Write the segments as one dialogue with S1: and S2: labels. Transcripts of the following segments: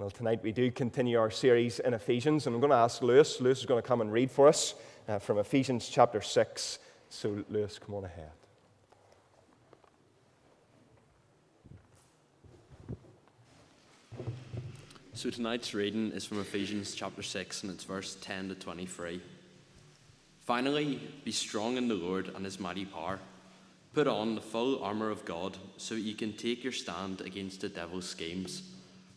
S1: Well, tonight we do continue our series in Ephesians, and I'm going to ask Lewis. Lewis is going to come and read for us uh, from Ephesians chapter 6. So, Lewis, come on ahead.
S2: So tonight's reading is from Ephesians chapter 6 and it's verse 10 to 23. Finally, be strong in the Lord and his mighty power. Put on the full armour of God so you can take your stand against the devil's schemes.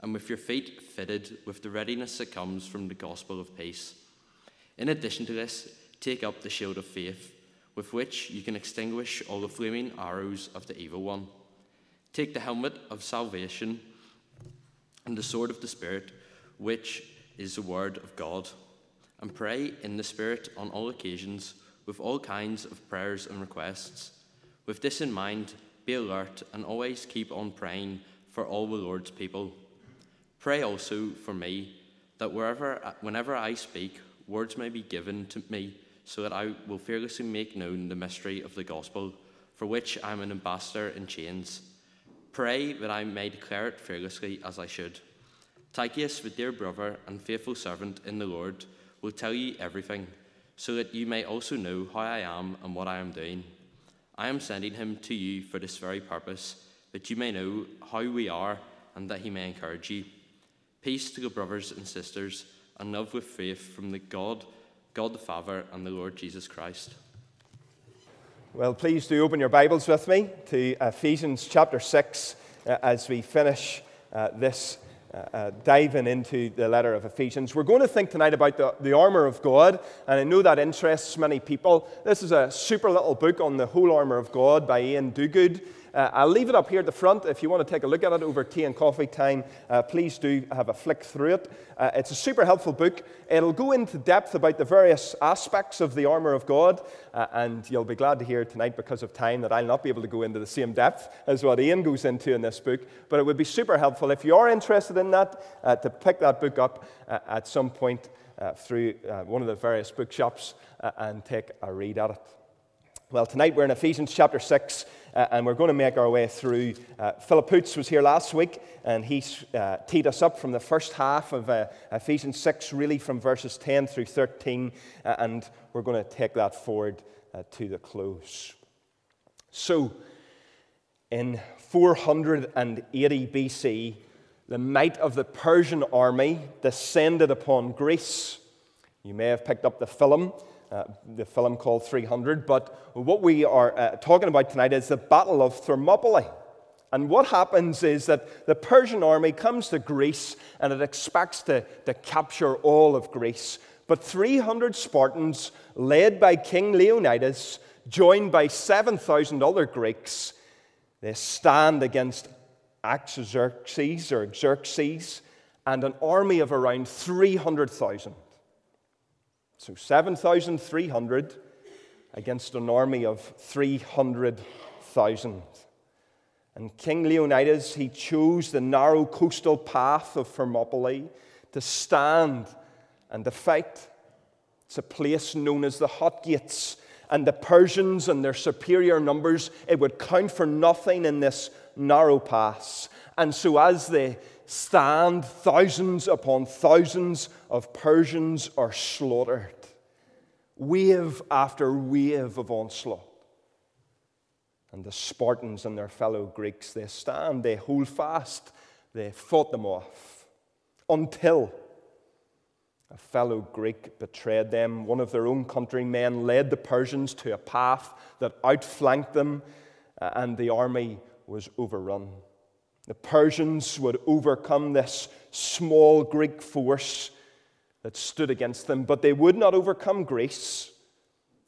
S2: and with your feet fitted with the readiness that comes from the gospel of peace. In addition to this, take up the shield of faith, with which you can extinguish all the flaming arrows of the evil one. Take the helmet of salvation and the sword of the Spirit, which is the word of God, and pray in the Spirit on all occasions with all kinds of prayers and requests. With this in mind, be alert and always keep on praying for all the Lord's people. Pray also for me that wherever, whenever I speak, words may be given to me so that I will fearlessly make known the mystery of the gospel, for which I am an ambassador in chains. Pray that I may declare it fearlessly as I should. Tychicus, the dear brother and faithful servant in the Lord, will tell you everything, so that you may also know how I am and what I am doing. I am sending him to you for this very purpose, that you may know how we are and that he may encourage you. Peace to the brothers and sisters, and love with faith from the God, God the Father, and the Lord Jesus Christ.
S1: Well, please do open your Bibles with me to Ephesians chapter 6 uh, as we finish uh, this uh, uh, diving into the letter of Ephesians. We're going to think tonight about the, the armour of God, and I know that interests many people. This is a super little book on the whole armour of God by Iain Duguid. Uh, I'll leave it up here at the front. If you want to take a look at it over tea and coffee time, uh, please do have a flick through it. Uh, it's a super helpful book. It'll go into depth about the various aspects of the armour of God, uh, and you'll be glad to hear tonight, because of time, that I'll not be able to go into the same depth as what Iain goes into in this book. But it would be super helpful if you are interested in that uh, to pick that book up uh, at some point through one of the various bookshops and take a read at it. Well, tonight we're in Ephesians chapter 6, uh, and we're going to make our way through. Uh, Philip Poots was here last week, and he uh, teed us up from the first half of uh, Ephesians 6, really from verses 10 through 13, uh, and we're going to take that forward uh, to the close. So, in 480 BC, the might of the Persian army descended upon Greece. You may have picked up the film. Uh, the film called 300. But what we are uh, talking about tonight is the Battle of Thermopylae. And what happens is that the Persian army comes to Greece and it expects to, to capture all of Greece. But 300 Spartans, led by King Leonidas, joined by 7,000 other Greeks, they stand against Artaxerxes or Xerxes and an army of around 300,000. So 7,300 against an army of 300,000. And King Leonidas, he chose the narrow coastal path of Thermopylae to stand and to fight. It's a place known as the Hot Gates. And the Persians and their superior numbers, it would count for nothing in this narrow pass. And so, as they stand, thousands upon thousands of Persians are slaughtered. Wave after wave of onslaught. And the Spartans and their fellow Greeks, they stand, they hold fast, they fought them off until a fellow Greek betrayed them. One of their own countrymen led the Persians to a path that outflanked them, uh, and the army was overrun. The Persians would overcome this small Greek force that stood against them, but they would not overcome Greece.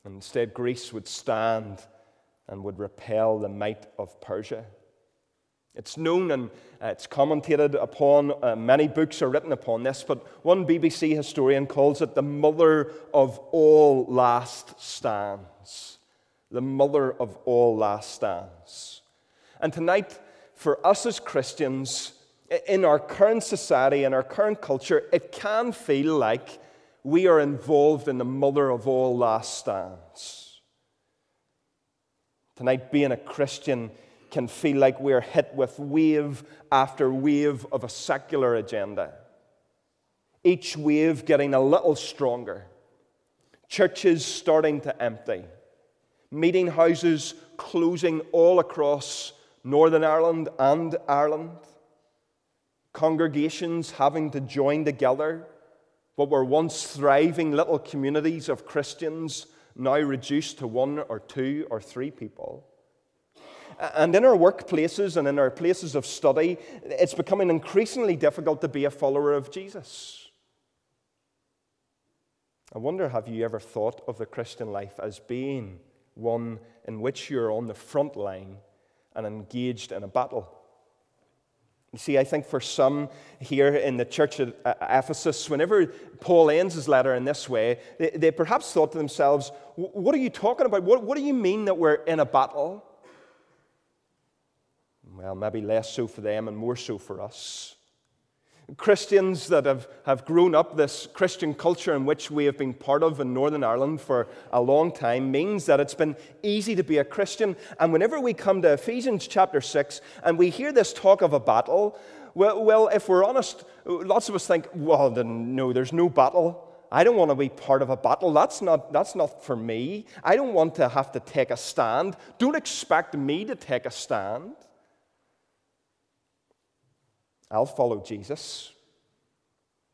S1: And instead, Greece would stand and would repel the might of Persia. It's known and uh, it's commentated upon. Uh, many books are written upon this, but one BBC historian calls it the mother of all last stands. The mother of all last stands. And tonight, for us as Christians, in our current society, in our current culture, it can feel like we are involved in the mother of all last stands. Tonight, being a Christian can feel like we're hit with wave after wave of a secular agenda. Each wave getting a little stronger. Churches starting to empty. Meeting houses closing all across Northern Ireland and Ireland. Congregations having to join together. What were once thriving little communities of Christians now reduced to one or two or three people. And in our workplaces and in our places of study, it's becoming increasingly difficult to be a follower of Jesus. I wonder have you ever thought of the Christian life as being one in which you're on the front line and engaged in a battle? You see, I think for some here in the church at uh, Ephesus, whenever Paul ends his letter in this way, they, they perhaps thought to themselves, What are you talking about? What, what do you mean that we're in a battle? Well, maybe less so for them and more so for us. Christians that have, have grown up this Christian culture in which we have been part of in Northern Ireland for a long time means that it's been easy to be a Christian. And whenever we come to Ephesians chapter 6 and we hear this talk of a battle, well, well if we're honest, lots of us think, well, then, no, there's no battle. I don't want to be part of a battle. That's not, that's not for me. I don't want to have to take a stand. Don't expect me to take a stand. I'll follow Jesus,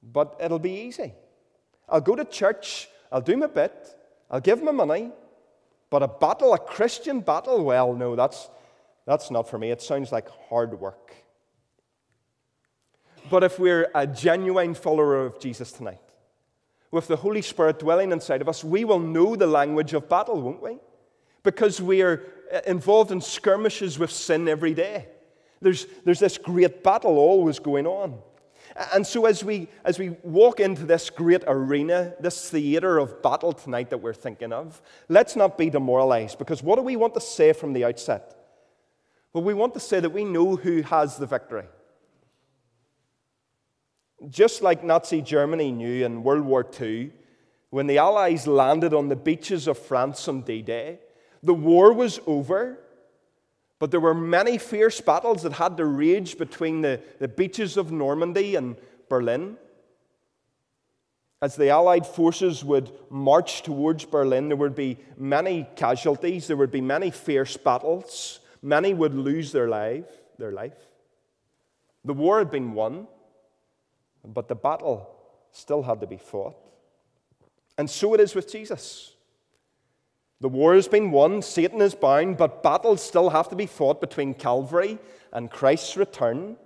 S1: but it'll be easy. I'll go to church, I'll do my bit, I'll give my money, but a battle, a Christian battle, well, no, that's, that's not for me. It sounds like hard work. But if we're a genuine follower of Jesus tonight, with the Holy Spirit dwelling inside of us, we will know the language of battle, won't we? Because we are uh, involved in skirmishes with sin every day. There's, there's this great battle always going on. And so, as we, as we walk into this great arena, this theater of battle tonight that we're thinking of, let's not be demoralized because what do we want to say from the outset? Well, we want to say that we know who has the victory. Just like Nazi Germany knew in World War II, when the Allies landed on the beaches of France on D Day, the war was over but there were many fierce battles that had to rage between the, the beaches of Normandy and Berlin. As the Allied forces would march towards Berlin, there would be many casualties, there would be many fierce battles. Many would lose their life, their life. The war had been won, but the battle still had to be fought. And so it is with Jesus. The war has been won, Satan is bound, but battles still have to be fought between Calvary and Christ's return.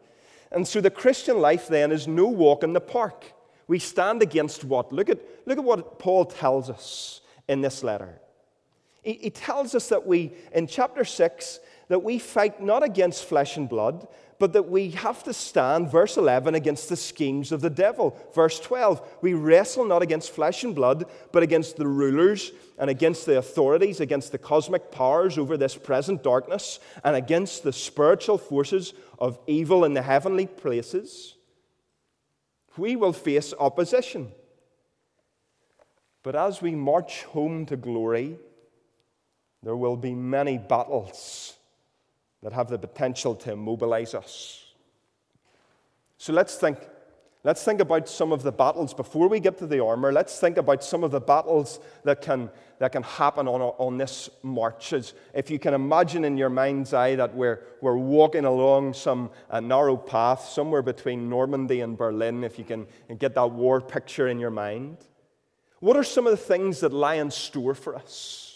S1: And so the Christian life then is no walk in the park. We stand against what? Look at, look at what Paul tells us in this letter. He, he tells us that we, in chapter 6, that we fight not against flesh and blood, but that we have to stand, verse 11, against the schemes of the devil. Verse 12, we wrestle not against flesh and blood, but against the rulers and against the authorities, against the cosmic powers over this present darkness, and against the spiritual forces of evil in the heavenly places. We will face opposition. But as we march home to glory, there will be many battles that have the potential to immobilize us. So let's think. Let's think about some of the battles before we get to the armor. Let's think about some of the battles that can, that can happen on, on this march. As if you can imagine in your mind's eye that we're, we're walking along some uh, narrow path somewhere between Normandy and Berlin, if you can get that war picture in your mind. What are some of the things that lie in store for us?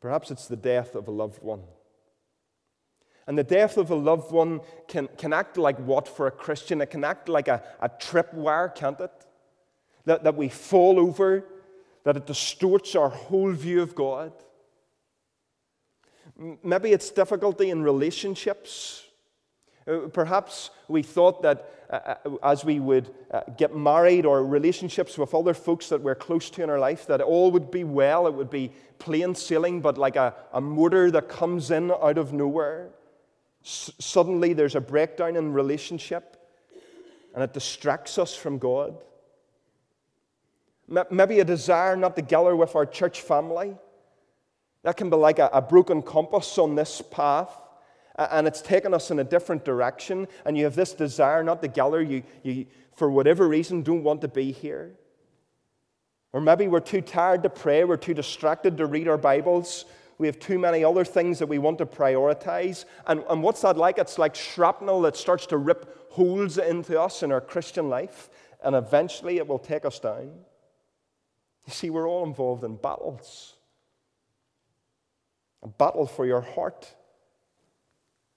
S1: Perhaps it's the death of a loved one. And the death of a loved one can, can act like what for a Christian? It can act like a, a tripwire, can't it? That, that we fall over, that it distorts our whole view of God. Maybe it's difficulty in relationships. Uh, perhaps we thought that uh, as we would uh, get married or relationships with other folks that we're close to in our life, that all would be well, it would be plain sailing, but like a, a motor that comes in out of nowhere. S- suddenly there's a breakdown in relationship and it distracts us from God. M- maybe a desire not to gather with our church family. That can be like a, a broken compass on this path and it's taken us in a different direction, and you have this desire not to gather, you, you, for whatever reason, don't want to be here. Or maybe we're too tired to pray, we're too distracted to read our Bibles, we have too many other things that we want to prioritize. And, and what's that like? It's like shrapnel that starts to rip holes into us in our Christian life, and eventually it will take us down. You see, we're all involved in battles. A battle for your heart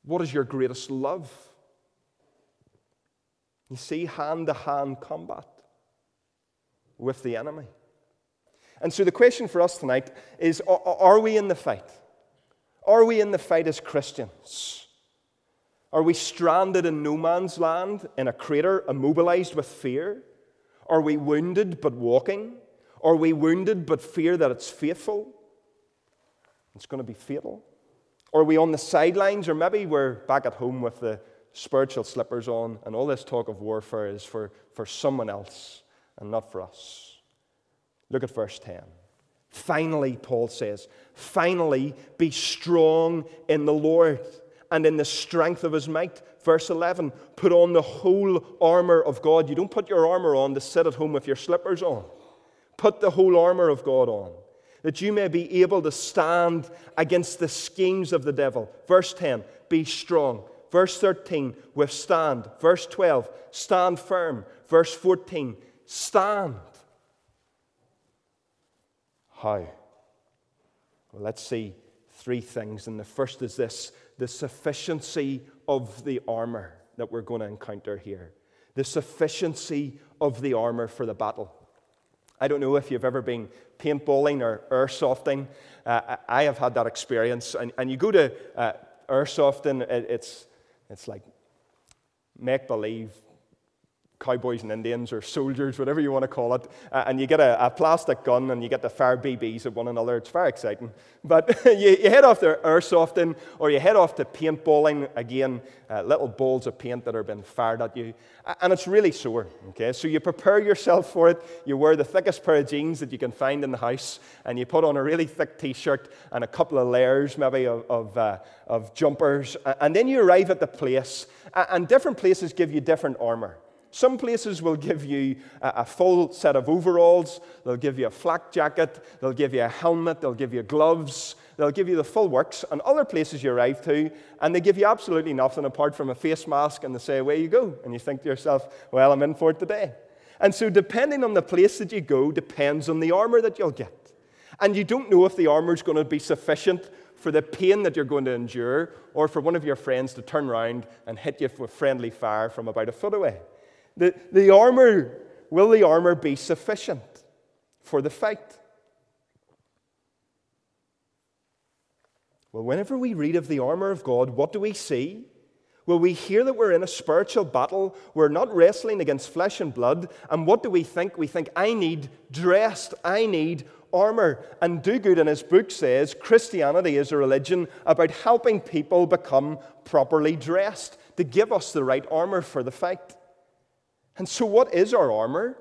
S1: what is your greatest love? You see, hand to hand combat with the enemy. And so the question for us tonight is are we in the fight? Are we in the fight as Christians? Are we stranded in no man's land in a crater, immobilized with fear? Are we wounded but walking? Are we wounded but fear that it's faithful? It's going to be fatal. Or we on the sidelines? Or maybe we're back at home with the spiritual slippers on, and all this talk of warfare is for, for someone else and not for us. Look at verse 10. Finally, Paul says, finally be strong in the Lord and in the strength of his might. Verse 11, put on the whole armor of God. You don't put your armor on to sit at home with your slippers on. Put the whole armor of God on that you may be able to stand against the schemes of the devil. Verse 10, be strong. Verse 13, withstand. Verse 12, stand firm. Verse 14, stand. How? Well, let's see three things. And the first is this the sufficiency of the armor that we're going to encounter here. The sufficiency of the armor for the battle. I don't know if you've ever been paintballing or airsofting. Uh, I have had that experience. And, and you go to uh, airsofting, it, it's, it's like make believe cowboys and Indians or soldiers, whatever you want to call it, uh, and you get a, a, plastic gun and you get to fire BBs at one another. It's very exciting. But you, you, head off to airsofting or you head off to paintballing, again, uh, little balls of paint that are being fired at you, and it's really sore. Okay, so you prepare yourself for it. You wear the thickest pair of jeans that you can find in the house, and you put on a really thick T-shirt and a couple of layers, maybe of, of, uh, of jumpers, and then you arrive at the place, and different places give you different armor. Some places will give you a, full set of overalls, they'll give you a flak jacket, they'll give you a helmet, they'll give you gloves, they'll give you the full works. And other places you arrive to, and they give you absolutely nothing apart from a face mask, and they say, Away you go. And you think to yourself, Well, I'm in for it today. And so, depending on the place that you go, depends on the armor that you'll get. And you don't know if the armor is going to be sufficient for the pain that you're going to endure, or for one of your friends to turn around and hit you with friendly fire from about a foot away. The, the armor, will the armor be sufficient for the fight? Well, whenever we read of the armor of God, what do we see? Well, we hear that we're in a spiritual battle. We're not wrestling against flesh and blood. And what do we think? We think, I need dressed, I need armor. And Duguid in his book says Christianity is a religion about helping people become properly dressed, to give us the right armor for the fight. And so, what is our armor?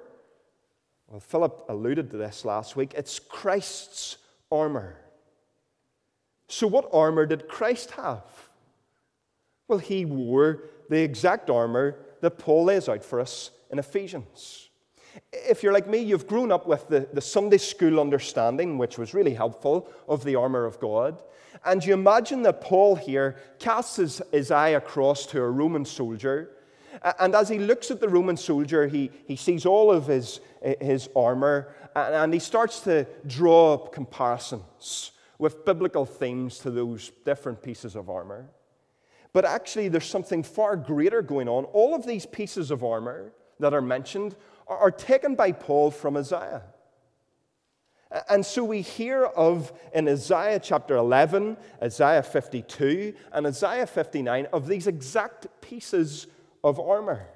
S1: Well, Philip alluded to this last week. It's Christ's armor. So, what armor did Christ have? Well, he wore the exact armor that Paul lays out for us in Ephesians. If you're like me, you've grown up with the, the Sunday school understanding, which was really helpful, of the armor of God. And you imagine that Paul here casts his, his eye across to a Roman soldier and as he looks at the Roman soldier, he, he sees all of his, his armor and, and he starts to draw up comparisons with biblical themes to those different pieces of armor. But actually, there's something far greater going on. All of these pieces of armor that are mentioned are, are taken by Paul from Isaiah. And so we hear of in Isaiah chapter 11, Isaiah 52, and Isaiah 59 of these exact pieces of armor.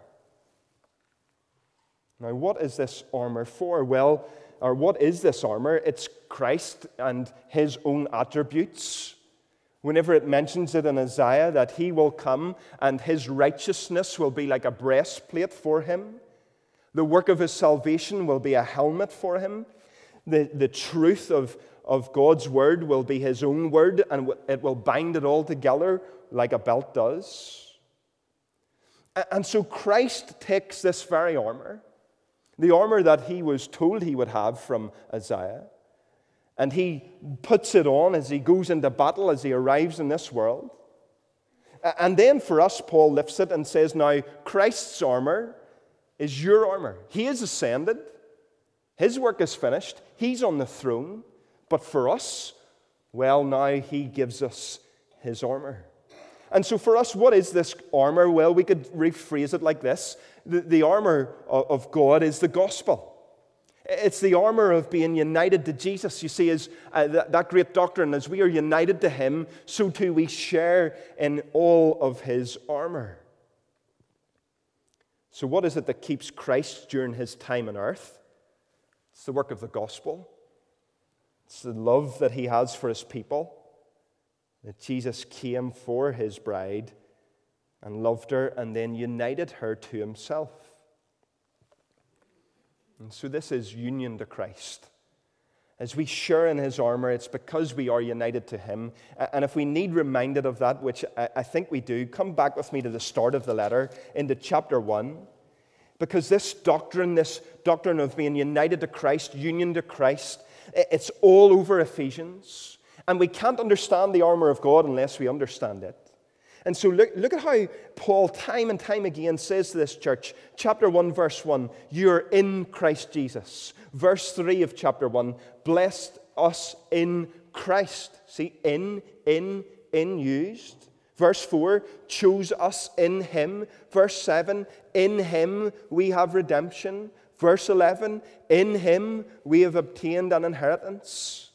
S1: Now, what is this armor for? Well, or what is this armor? It's Christ and his own attributes. Whenever it mentions it in Isaiah that he will come and his righteousness will be like a breastplate for him, the work of his salvation will be a helmet for him, the, the truth of, of God's word will be his own word, and it will bind it all together like a belt does. And so Christ takes this very armor the armor that he was told he would have from Isaiah. And he puts it on as he goes into battle, as he arrives in this world. And then for us, Paul lifts it and says, Now, Christ's armor is your armor. He is ascended, his work is finished, he's on the throne. But for us, well, now he gives us his armor. And so, for us, what is this armor? Well, we could rephrase it like this the, the armor of God is the gospel. It's the armor of being united to Jesus. You see, is uh, that, that great doctrine, as we are united to Him, so too we share in all of His armor. So, what is it that keeps Christ during His time on earth? It's the work of the gospel, it's the love that He has for His people that Jesus came for his bride and loved her and then united her to himself. And so this is union to Christ. As we share in his armor, it's because we are united to him. And if we need reminded of that, which I think we do, come back with me to the start of the letter, into chapter 1. Because this doctrine, this doctrine of being united to Christ, union to Christ, it's all over Ephesians. And we can't understand the armor of God unless we understand it. And so look, look at how Paul, time and time again, says to this church, chapter 1, verse 1, you're in Christ Jesus. Verse 3 of chapter 1, blessed us in Christ. See, in, in, in used. Verse 4, chose us in him. Verse 7, in him we have redemption. Verse 11, in him we have obtained an inheritance.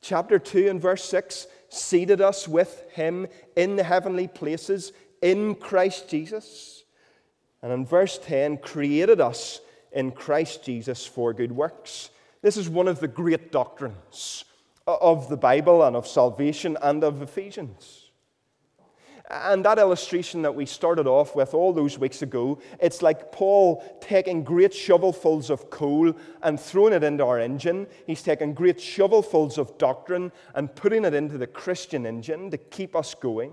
S1: Chapter 2 and verse 6 seated us with him in the heavenly places in Christ Jesus. And in verse 10, created us in Christ Jesus for good works. This is one of the great doctrines of the Bible and of salvation and of Ephesians. And that illustration that we started off with all those weeks ago, it's like Paul taking great shovelfuls of coal and throwing it into our engine. He's taking great shovelfuls of doctrine and putting it into the Christian engine to keep us going.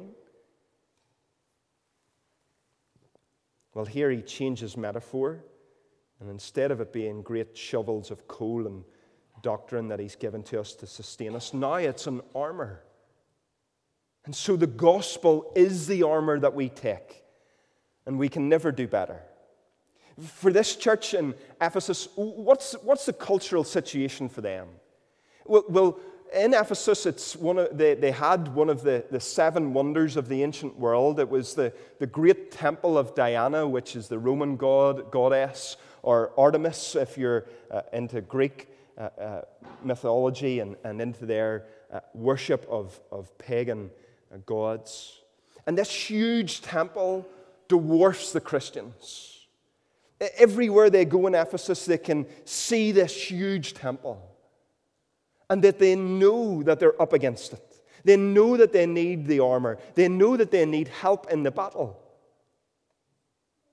S1: Well, here he changes metaphor. And instead of it being great shovels of coal and doctrine that he's given to us to sustain us, now it's an armor. And so the gospel is the armor that we take, and we can never do better. For this church in Ephesus, what's, what's the cultural situation for them? Well, well in Ephesus, it's one of, they, they had one of the, the seven wonders of the ancient world. It was the, the great temple of Diana, which is the Roman god, goddess, or Artemis, if you're uh, into Greek uh, uh, mythology and, and into their uh, worship of, of pagan gods. And this huge temple dwarfs the Christians. Everywhere they go in Ephesus, they can see this huge temple. And that they know that they're up against it. They know that they need the armor. They know that they need help in the battle.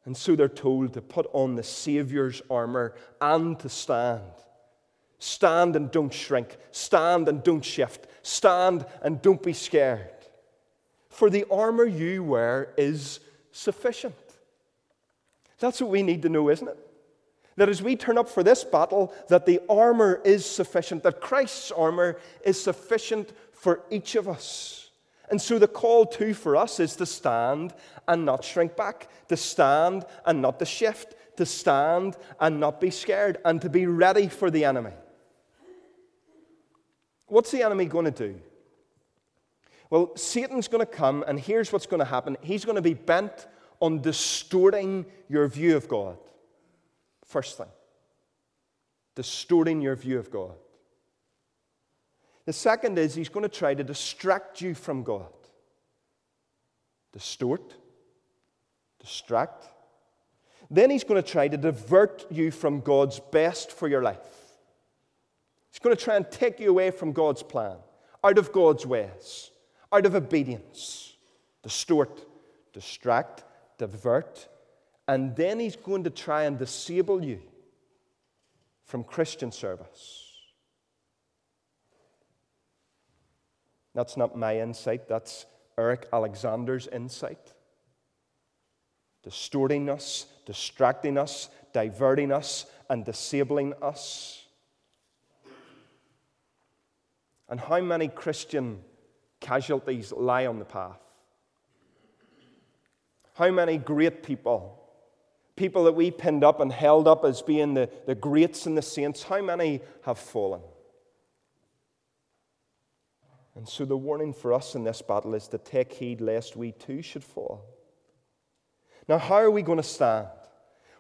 S1: And so they're told to put on the Savior's armor and to stand. Stand and don't shrink. Stand and don't shift. Stand and don't be scared for the armor you wear is sufficient. That's what we need to know, isn't it? That as we turn up for this battle, that the armor is sufficient, that Christ's armor is sufficient for each of us. And so the call too for us is to stand and not shrink back, to stand and not to shift, to stand and not be scared, and to be ready for the enemy. What's the enemy going to do? Well, Satan's going to come, and here's what's going to happen he's going to be bent on distorting your view of God. First thing, distorting your view of God. The second is he's going to try to distract you from God. Distort, distract. Then he's going to try to divert you from God's best for your life. He's going to try and take you away from God's plan, out of God's ways, out of obedience. Distort, distract, divert. And then he's going to try and disable you from Christian service. That's not my insight, that's Eric Alexander's insight. Distorting us, distracting us, diverting us, and disabling us. And how many Christian casualties lie on the path? How many great people, people that we pinned up and held up as being the, the greats and the saints, how many have fallen? And so the warning for us in this battle is to take heed lest we too should fall. Now, how are we going to stand?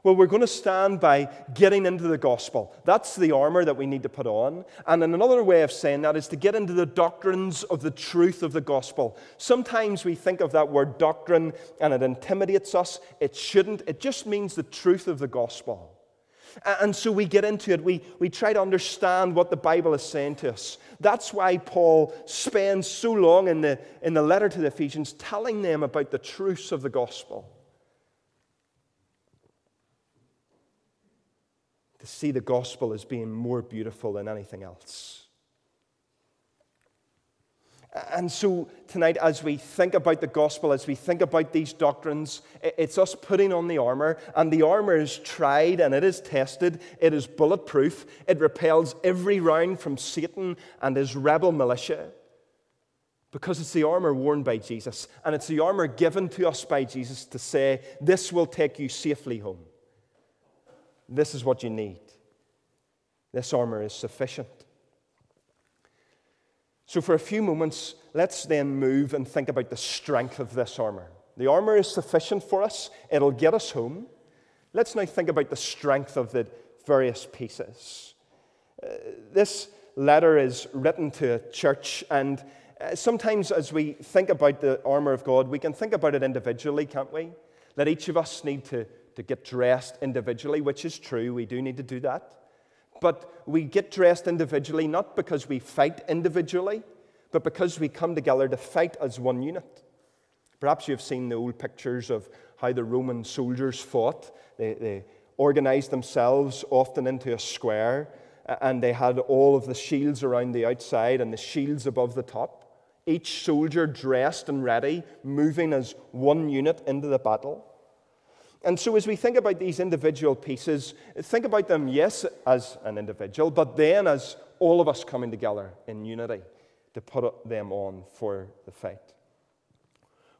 S1: Well, we're going to stand by getting into the gospel. That's the armor that we need to put on. And another way of saying that is to get into the doctrines of the truth of the gospel. Sometimes we think of that word doctrine and it intimidates us. It shouldn't, it just means the truth of the gospel. And so we get into it. We, we try to understand what the Bible is saying to us. That's why Paul spends so long in the, in the letter to the Ephesians telling them about the truths of the gospel. To see the gospel as being more beautiful than anything else. And so tonight, as we think about the gospel, as we think about these doctrines, it's us putting on the armor, and the armor is tried and it is tested. It is bulletproof. It repels every round from Satan and his rebel militia because it's the armor worn by Jesus, and it's the armor given to us by Jesus to say, This will take you safely home. This is what you need. This armor is sufficient. So, for a few moments, let's then move and think about the strength of this armor. The armor is sufficient for us, it'll get us home. Let's now think about the strength of the various pieces. Uh, this letter is written to a church, and uh, sometimes as we think about the armor of God, we can think about it individually, can't we? That each of us need to, to get dressed individually, which is true, we do need to do that. But we get dressed individually not because we fight individually, but because we come together to fight as one unit. Perhaps you've seen the old pictures of how the Roman soldiers fought. They, they organized themselves often into a square, and they had all of the shields around the outside and the shields above the top. Each soldier dressed and ready, moving as one unit into the battle. And so, as we think about these individual pieces, think about them, yes, as an individual, but then as all of us coming together in unity to put them on for the fight.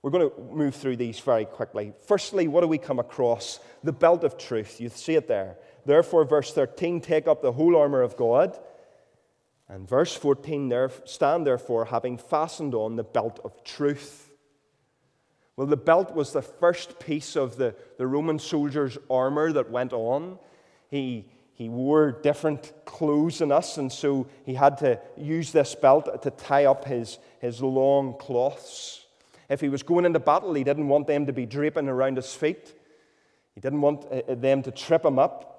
S1: We're going to move through these very quickly. Firstly, what do we come across? The belt of truth. You see it there. Therefore, verse 13, take up the whole armor of God. And verse 14, there, stand therefore, having fastened on the belt of truth. Well, the belt was the first piece of the, the Roman soldier's armor that went on. He, he wore different clothes than us, and so he had to use this belt to tie up his, his long cloths. If he was going into battle, he didn't want them to be draping around his feet. He didn't want uh, uh, them to trip him up.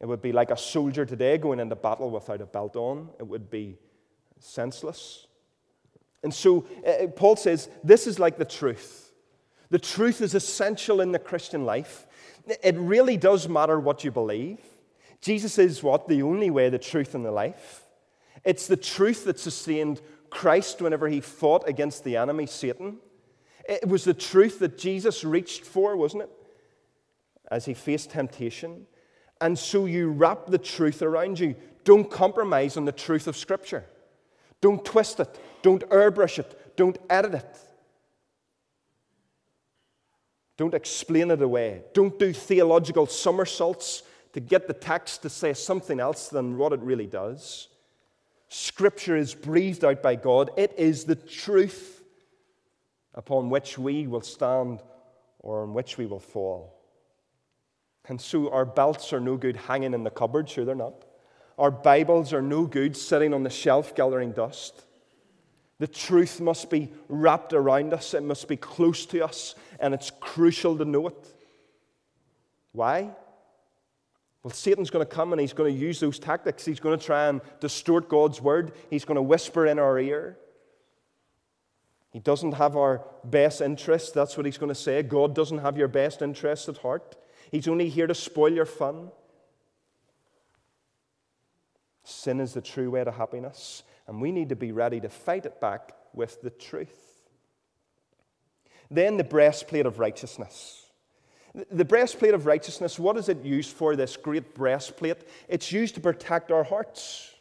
S1: It would be like a soldier today going into battle without a belt on. It would be senseless. And so uh, Paul says this is like the truth. The truth is essential in the Christian life. It really does matter what you believe. Jesus is what? The only way, the truth, and the life. It's the truth that sustained Christ whenever he fought against the enemy, Satan. It was the truth that Jesus reached for, wasn't it? As he faced temptation. And so you wrap the truth around you. Don't compromise on the truth of Scripture. Don't twist it. Don't airbrush it. Don't edit it. Don't explain it away. Don't do theological somersaults to get the text to say something else than what it really does. Scripture is breathed out by God, it is the truth upon which we will stand or on which we will fall. And so our belts are no good hanging in the cupboard, sure they're not. Our Bibles are no good sitting on the shelf gathering dust. The truth must be wrapped around us, it must be close to us, and it's crucial to know it. Why? Well, Satan's going to come and he's going to use those tactics. He's going to try and distort God's word, he's going to whisper in our ear. He doesn't have our best interest. That's what he's going to say. God doesn't have your best interest at heart. He's only here to spoil your fun. Sin is the true way to happiness, and we need to be ready to fight it back with the truth. Then the breastplate of righteousness. The breastplate of righteousness, what is it used for, this great breastplate? It's used to protect our hearts.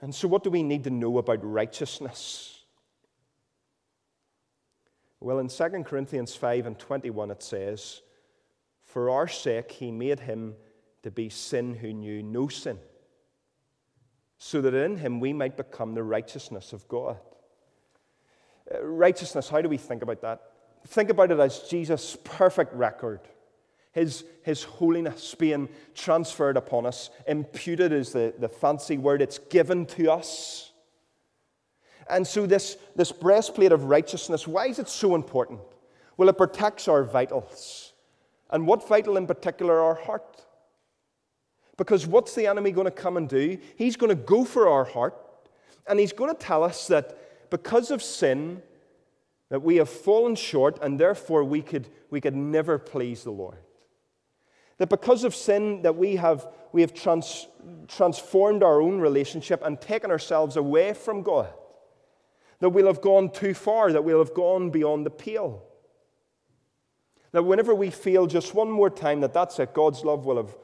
S1: And so, what do we need to know about righteousness? Well, in 2 Corinthians 5 and 21, it says, For our sake he made him to be sin who knew no sin, so that in him we might become the righteousness of God. Uh, righteousness, how do we think about that? Think about it as Jesus' perfect record, his, his holiness being transferred upon us. Imputed is the, the fancy word, it's given to us. And so, this, this breastplate of righteousness, why is it so important? Well, it protects our vitals. And what vital in particular? Our heart. Because what's the enemy going to come and do? He's going to go for our heart, and he's going to tell us that because of sin, that we have fallen short, and therefore we could, we could never please the Lord. That because of sin, that we have, we have trans, transformed our own relationship and taken ourselves away from God. That we'll have gone too far, that we'll have gone beyond the pale. That whenever we feel just one more time that that's it, God's love will have,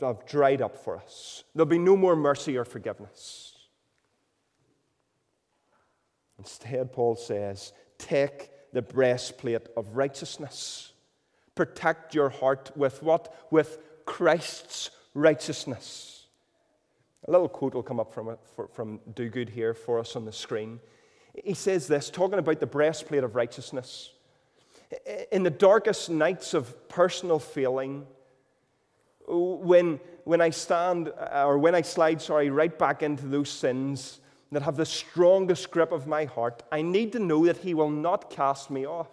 S1: have dried up for us. There'll be no more mercy or forgiveness. Instead, Paul says, Take the breastplate of righteousness. Protect your heart with what? With Christ's righteousness. A little quote will come up from, from Duguid here for us on the screen. He says this, talking about the breastplate of righteousness. In the darkest nights of personal feeling, when, when I stand, uh, or when I slide, sorry, right back into those sins, that have the strongest grip of my heart, I need to know that He will not cast me off.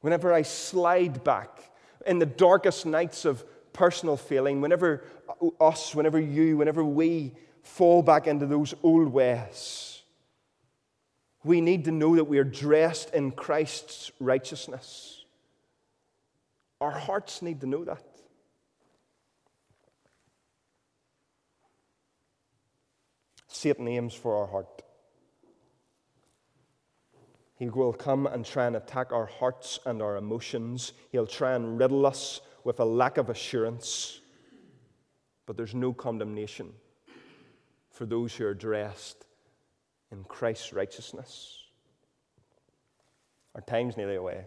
S1: Whenever I slide back in the darkest nights of personal failing, whenever uh, us, whenever you, whenever we fall back into those old ways, we need to know that we are dressed in Christ's righteousness. Our hearts need to know that. Satan aims for our heart. He will come and try and attack our hearts and our emotions. He'll try and riddle us with a lack of assurance. But there's no condemnation for those who are dressed in Christ's righteousness. Our time's nearly away.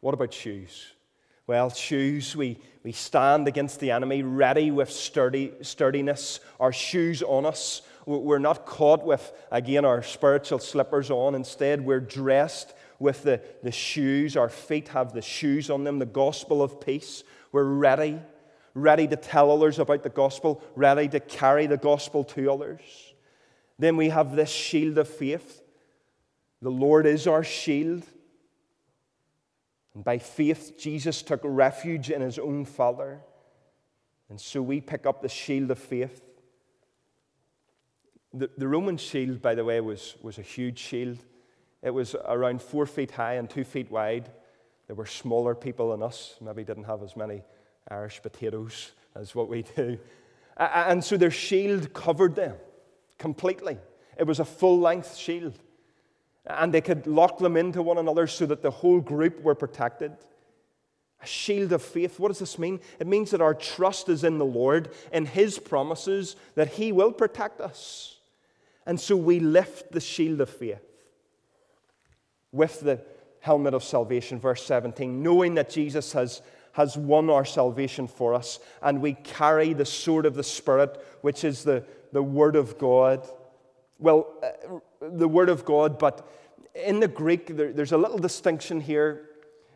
S1: What about shoes? Well, shoes, we, we stand against the enemy ready with sturdy, sturdiness, our shoes on us, we're not caught with, again, our spiritual slippers on. Instead, we're dressed with the, the shoes. Our feet have the shoes on them, the gospel of peace. We're ready, ready to tell others about the gospel, ready to carry the gospel to others. Then we have this shield of faith. The Lord is our shield. And by faith, Jesus took refuge in his own Father. And so we pick up the shield of faith. The, the Roman shield, by the way, was, was a huge shield. It was around four feet high and two feet wide. There were smaller people than us, maybe didn't have as many Irish potatoes as what we do. And so their shield covered them completely. It was a full length shield. And they could lock them into one another so that the whole group were protected. A shield of faith. What does this mean? It means that our trust is in the Lord and His promises that He will protect us. And so we lift the shield of faith with the helmet of salvation, verse 17, knowing that Jesus has, has won our salvation for us, and we carry the sword of the Spirit, which is the, the Word of God. Well, uh, the Word of God, but in the Greek, there, there's a little distinction here.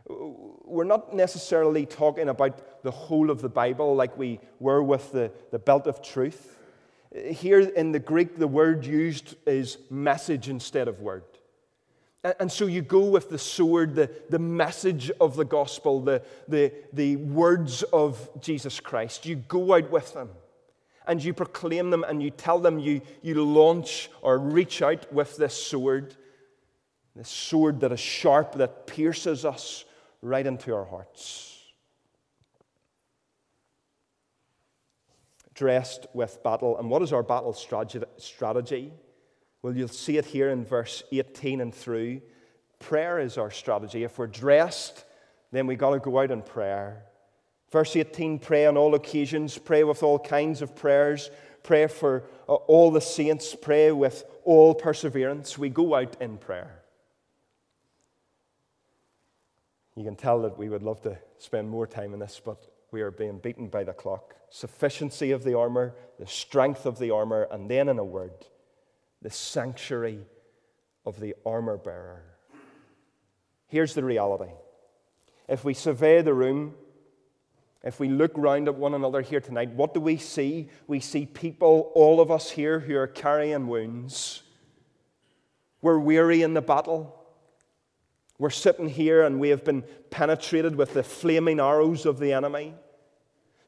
S1: we're not necessarily talking about the whole of the Bible like we were with the, the belt of truth. Here in the Greek, the word used is message instead of word. And so you go with the sword, the, the message of the gospel, the, the, the words of Jesus Christ. You go out with them and you proclaim them and you tell them you, you launch or reach out with this sword, this sword that is sharp, that pierces us right into our hearts. Dressed with battle. And what is our battle strategy? Well, you'll see it here in verse 18 and through. Prayer is our strategy. If we're dressed, then we got to go out in prayer. Verse 18 pray on all occasions, pray with all kinds of prayers, pray for uh, all the saints, pray with all perseverance. We go out in prayer. You can tell that we would love to spend more time in this, but we are being beaten by the clock. Sufficiency of the armor, the strength of the armor, and then in a word, the sanctuary of the armor bearer. Here's the reality if we survey the room, if we look round at one another here tonight, what do we see? We see people, all of us here, who are carrying wounds. We're weary in the battle. We're sitting here and we have been penetrated with the flaming arrows of the enemy.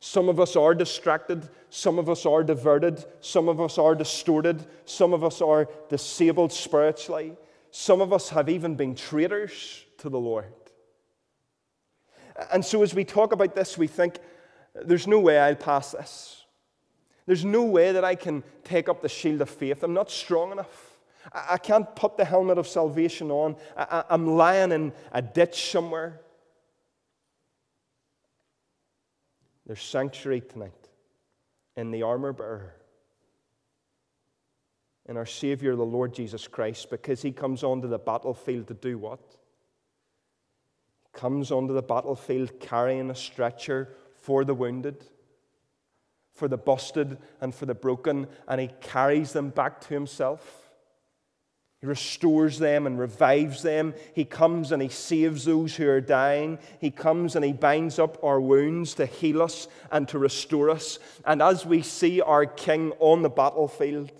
S1: Some of us are distracted. Some of us are diverted. Some of us are distorted. Some of us are disabled spiritually. Some of us have even been traitors to the Lord. And so, as we talk about this, we think, there's no way I'll pass this. There's no way that I can take up the shield of faith. I'm not strong enough. I can't put the helmet of salvation on. I'm lying in a ditch somewhere. There's sanctuary tonight in the armor bearer, in our Savior, the Lord Jesus Christ, because He comes onto the battlefield to do what? Comes onto the battlefield carrying a stretcher for the wounded, for the busted, and for the broken, and He carries them back to Himself. He restores them and revives them. He comes and He saves those who are dying. He comes and He binds up our wounds to heal us and to restore us. And as we see our King on the battlefield,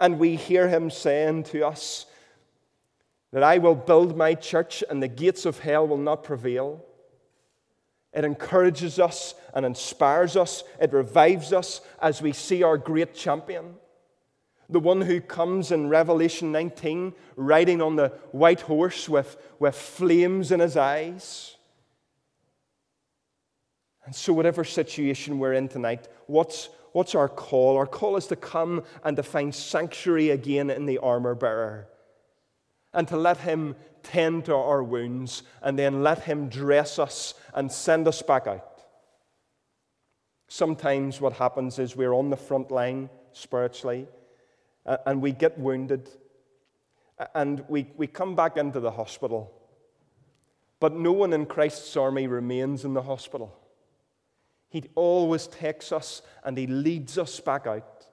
S1: and we hear Him saying to us, that I will build my church and the gates of hell will not prevail. It encourages us and inspires us. It revives us as we see our great champion the one who comes in Revelation 19 riding on the white horse with, with flames in his eyes. And so, whatever situation we're in tonight, what's, what's our call? Our call is to come and to find sanctuary again in the armor bearer and to let him tend to our wounds and then let him dress us and send us back out. Sometimes what happens is we're on the front line spiritually and we get wounded and we, we come back into the hospital. But no one in Christ's army remains in the hospital. He always takes us and he leads us back out,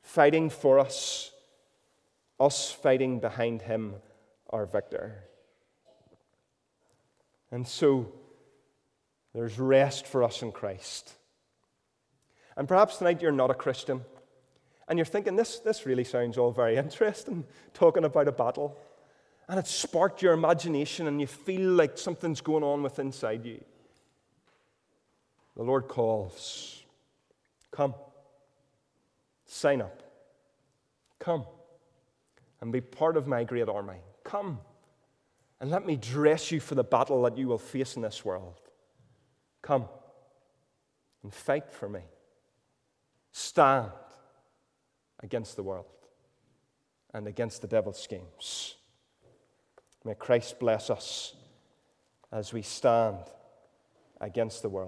S1: fighting for us, us fighting behind him, our victor. And so there's rest for us in Christ. And perhaps tonight you're not a Christian. And you're thinking, this, this really sounds all very interesting, talking about a battle. And it sparked your imagination, and you feel like something's going on with inside you. The Lord calls. Come. Sign up. Come. And be part of my great army. Come. And let me dress you for the battle that you will face in this world. Come. And fight for me. Stand against the world and against the devil's schemes. May Christ bless us as we stand against the world.